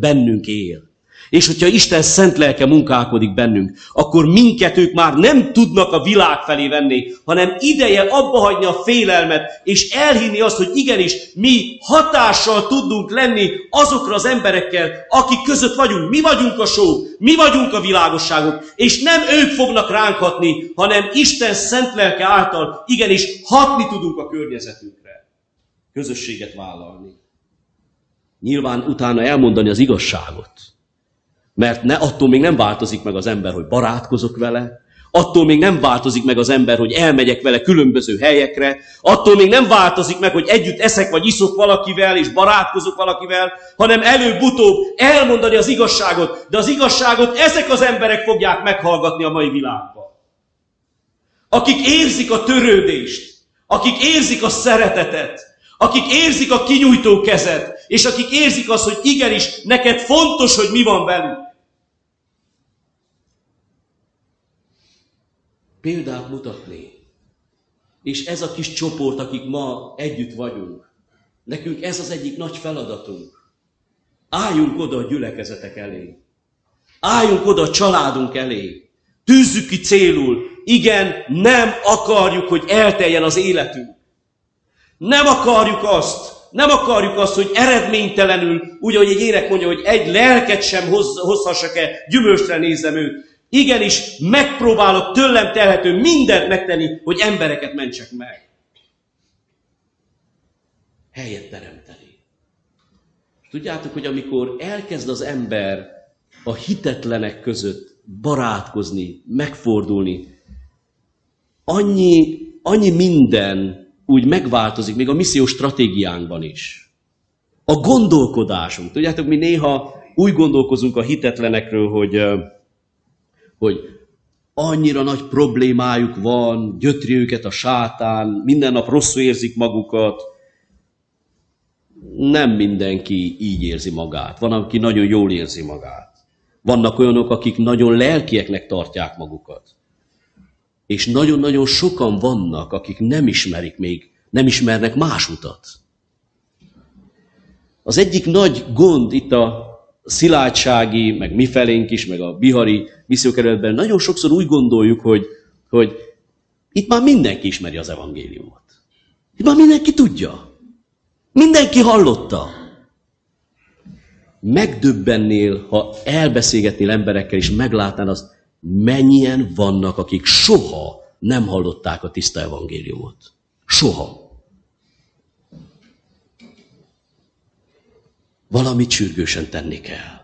Speaker 1: bennünk él, és hogyha Isten szent lelke munkálkodik bennünk, akkor minket ők már nem tudnak a világ felé venni, hanem ideje abba hagyni a félelmet, és elhinni azt, hogy igenis mi hatással tudunk lenni azokra az emberekkel, akik között vagyunk. Mi vagyunk a só, mi vagyunk a világosságok, és nem ők fognak ránk hatni, hanem Isten szent lelke által igenis hatni tudunk a környezetünkre. Közösséget vállalni. Nyilván utána elmondani az igazságot mert ne, attól még nem változik meg az ember, hogy barátkozok vele, attól még nem változik meg az ember, hogy elmegyek vele különböző helyekre, attól még nem változik meg, hogy együtt eszek vagy iszok valakivel, és barátkozok valakivel, hanem előbb-utóbb elmondani az igazságot, de az igazságot ezek az emberek fogják meghallgatni a mai világban. Akik érzik a törődést, akik érzik a szeretetet, akik érzik a kinyújtó kezet, és akik érzik azt, hogy igenis, neked fontos, hogy mi van velük. Példát mutatni. És ez a kis csoport, akik ma együtt vagyunk, nekünk ez az egyik nagy feladatunk. Álljunk oda a gyülekezetek elé. Álljunk oda a családunk elé. Tűzzük ki célul. Igen, nem akarjuk, hogy elteljen az életünk. Nem akarjuk azt, nem akarjuk azt, hogy eredménytelenül, úgy, ahogy egy ének mondja, hogy egy lelket sem hoz, hozhassak-e, gyümölcsre nézem őt. Igenis, megpróbálok tőlem telhető mindent megtenni, hogy embereket mentsek meg. Helyet teremteni. Tudjátok, hogy amikor elkezd az ember a hitetlenek között barátkozni, megfordulni, annyi, annyi minden úgy megváltozik, még a missziós stratégiánkban is. A gondolkodásunk. Tudjátok, mi néha úgy gondolkozunk a hitetlenekről, hogy hogy annyira nagy problémájuk van, gyötri őket a sátán, minden nap rosszul érzik magukat. Nem mindenki így érzi magát. Van, aki nagyon jól érzi magát. Vannak olyanok, akik nagyon lelkieknek tartják magukat. És nagyon-nagyon sokan vannak, akik nem ismerik még, nem ismernek más utat. Az egyik nagy gond itt a szilárdsági, meg mi felénk is, meg a bihari missziókerületben nagyon sokszor úgy gondoljuk, hogy, hogy itt már mindenki ismeri az evangéliumot. Itt már mindenki tudja. Mindenki hallotta. Megdöbbennél, ha elbeszélgetnél emberekkel, és meglátnál azt, mennyien vannak, akik soha nem hallották a tiszta evangéliumot. Soha. Valamit sürgősen tenni kell.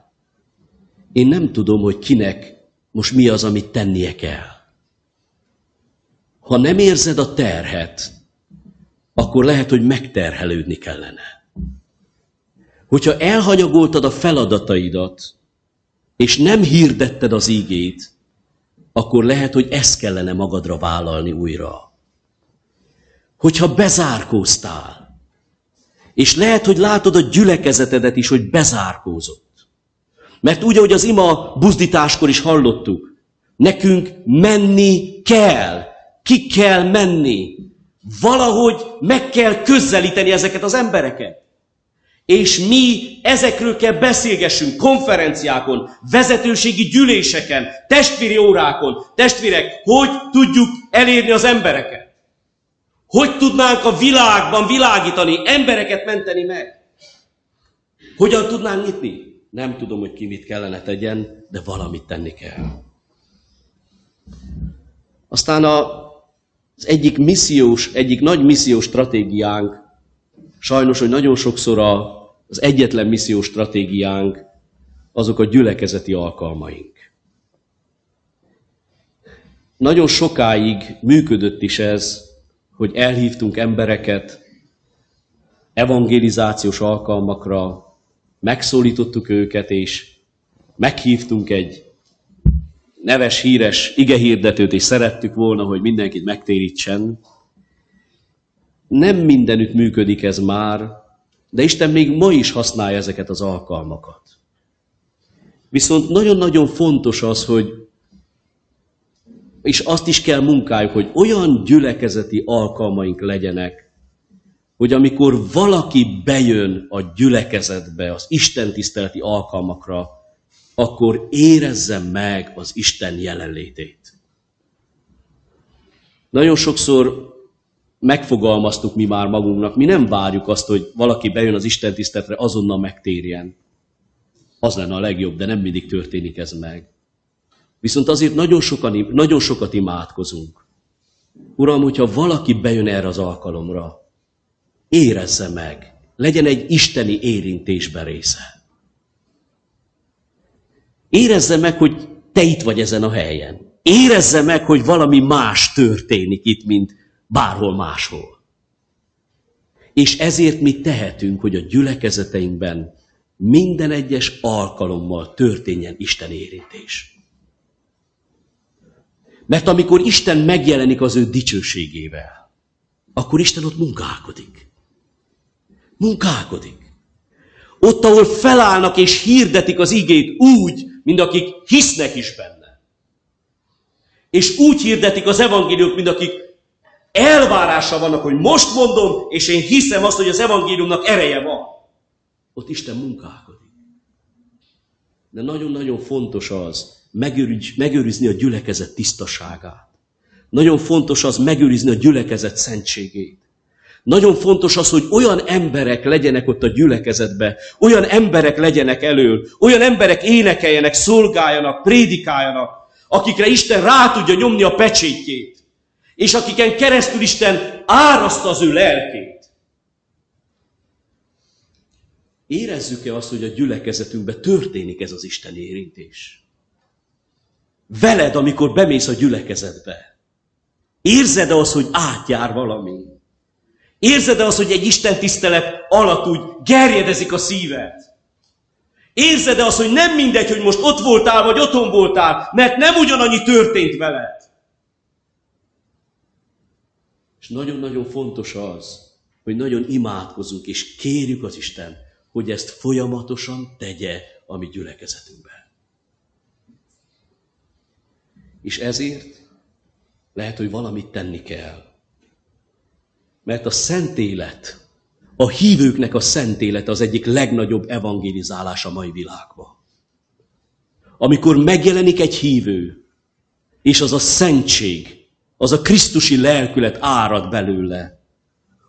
Speaker 1: Én nem tudom, hogy kinek most mi az, amit tennie kell. Ha nem érzed a terhet, akkor lehet, hogy megterhelődni kellene. Hogyha elhanyagoltad a feladataidat, és nem hirdetted az ígét, akkor lehet, hogy ezt kellene magadra vállalni újra. Hogyha bezárkóztál, és lehet, hogy látod a gyülekezetedet is, hogy bezárkózott. Mert úgy, ahogy az ima buzdításkor is hallottuk, nekünk menni kell, ki kell menni. Valahogy meg kell közelíteni ezeket az embereket. És mi ezekről kell beszélgessünk konferenciákon, vezetőségi gyűléseken, testvéri órákon. Testvérek, hogy tudjuk elérni az embereket? Hogy tudnánk a világban világítani, embereket menteni meg? Hogyan tudnánk nyitni? Nem tudom, hogy ki mit kellene tegyen, de valamit tenni kell. Aztán a, az egyik missziós, egyik nagy missziós stratégiánk, sajnos, hogy nagyon sokszor a, az egyetlen missziós stratégiánk, azok a gyülekezeti alkalmaink. nagyon sokáig működött is ez, hogy elhívtunk embereket evangelizációs alkalmakra, megszólítottuk őket, és meghívtunk egy neves, híres igehirdetőt, és szerettük volna, hogy mindenkit megtérítsen. Nem mindenütt működik ez már, de Isten még ma is használja ezeket az alkalmakat. Viszont nagyon-nagyon fontos az, hogy és azt is kell munkáljuk, hogy olyan gyülekezeti alkalmaink legyenek, hogy amikor valaki bejön a gyülekezetbe, az Isten tiszteleti alkalmakra, akkor érezze meg az Isten jelenlétét. Nagyon sokszor megfogalmaztuk mi már magunknak, mi nem várjuk azt, hogy valaki bejön az Isten tiszteletre, azonnal megtérjen. Az lenne a legjobb, de nem mindig történik ez meg. Viszont azért nagyon, sokan, nagyon sokat imádkozunk. Uram, hogyha valaki bejön erre az alkalomra, érezze meg, legyen egy isteni érintésben része. Érezze meg, hogy te itt vagy ezen a helyen. Érezze meg, hogy valami más történik itt, mint bárhol máshol. És ezért mi tehetünk, hogy a gyülekezeteinkben minden egyes alkalommal történjen Isten érintés. Mert amikor Isten megjelenik az ő dicsőségével, akkor Isten ott munkálkodik. Munkálkodik. Ott, ahol felállnak és hirdetik az igét úgy, mint akik hisznek is benne. És úgy hirdetik az evangéliumot, mint akik elvárása vannak, hogy most mondom, és én hiszem azt, hogy az evangéliumnak ereje van. Ott Isten munkálkodik. De nagyon-nagyon fontos az, megőrizni a gyülekezet tisztaságát. Nagyon fontos az megőrizni a gyülekezet szentségét. Nagyon fontos az, hogy olyan emberek legyenek ott a gyülekezetbe, olyan emberek legyenek elől, olyan emberek énekeljenek, szolgáljanak, prédikáljanak, akikre Isten rá tudja nyomni a pecsétjét, és akiken keresztül Isten áraszta az ő lelkét. Érezzük-e azt, hogy a gyülekezetünkben történik ez az Isten érintés? Veled, amikor bemész a gyülekezetbe. Érzed-e azt, hogy átjár valami? Érzed-e azt, hogy egy Isten tisztelet alatt úgy gerjedezik a szíved? Érzed-e azt, hogy nem mindegy, hogy most ott voltál, vagy otthon voltál, mert nem ugyanannyi történt veled? És nagyon-nagyon fontos az, hogy nagyon imádkozunk, és kérjük az Isten, hogy ezt folyamatosan tegye a mi gyülekezetünkben. És ezért lehet, hogy valamit tenni kell. Mert a szent élet, a hívőknek a szent élet az egyik legnagyobb evangelizálás a mai világban. Amikor megjelenik egy hívő, és az a szentség, az a Krisztusi lelkület árad belőle,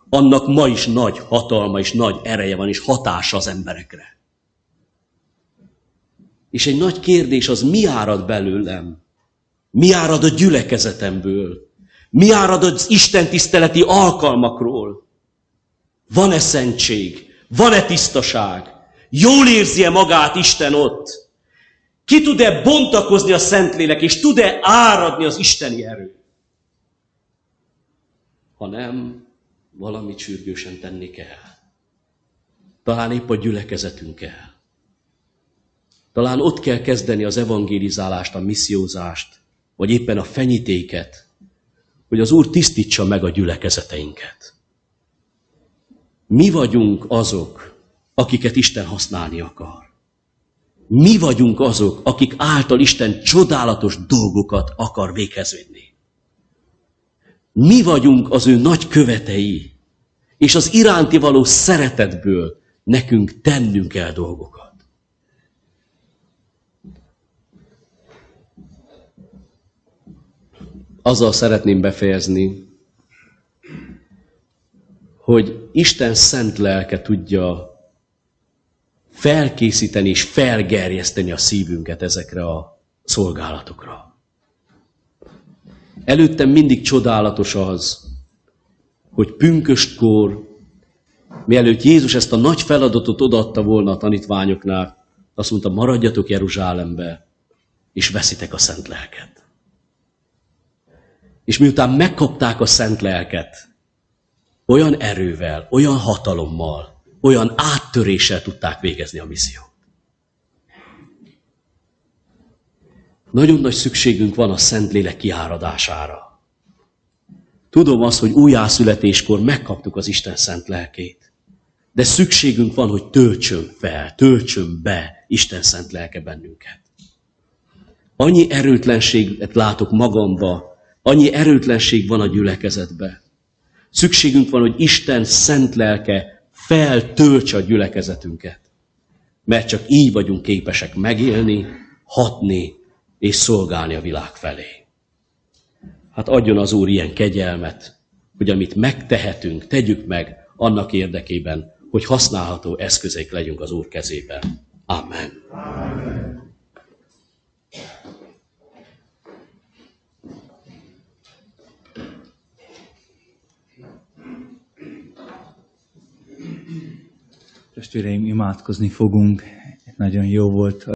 Speaker 1: annak ma is nagy hatalma és nagy ereje van, és hatása az emberekre. És egy nagy kérdés az, mi árad belőlem? Mi árad a gyülekezetemből? Mi árad az Isten tiszteleti alkalmakról? Van-e szentség? Van-e tisztaság? Jól érzi-e magát Isten ott? Ki tud-e bontakozni a Szentlélek, és tud-e áradni az isteni erő? Ha nem, valamit sürgősen tenni kell. Talán épp a gyülekezetünk kell. Talán ott kell kezdeni az evangelizálást, a missziózást, vagy éppen a fenyítéket, hogy az Úr tisztítsa meg a gyülekezeteinket. Mi vagyunk azok, akiket Isten használni akar. Mi vagyunk azok, akik által Isten csodálatos dolgokat akar véghez vinni. Mi vagyunk az ő nagy követei, és az iránti való szeretetből nekünk tennünk kell dolgokat. Azzal szeretném befejezni, hogy Isten szent lelke tudja felkészíteni és felgerjeszteni a szívünket ezekre a szolgálatokra. Előttem mindig csodálatos az, hogy pünköstkor, mielőtt Jézus ezt a nagy feladatot odaadta volna a tanítványoknál, azt mondta, maradjatok Jeruzsálembe, és veszitek a szent lelket. És miután megkapták a szent lelket, olyan erővel, olyan hatalommal, olyan áttöréssel tudták végezni a missziót. Nagyon nagy szükségünk van a Szentlélek kiáradására. Tudom azt, hogy újjászületéskor megkaptuk az Isten szent lelkét. De szükségünk van, hogy töltsön fel, töltsön be Isten szent lelke bennünket. Annyi erőtlenséget látok magamba, annyi erőtlenség van a gyülekezetbe. Szükségünk van, hogy Isten szent lelke feltöltse a gyülekezetünket. Mert csak így vagyunk képesek megélni, hatni és szolgálni a világ felé. Hát adjon az Úr ilyen kegyelmet, hogy amit megtehetünk, tegyük meg annak érdekében, hogy használható eszközeik legyünk az Úr kezében. Amen. Amen.
Speaker 2: Testvéreim, imádkozni fogunk. Nagyon jó volt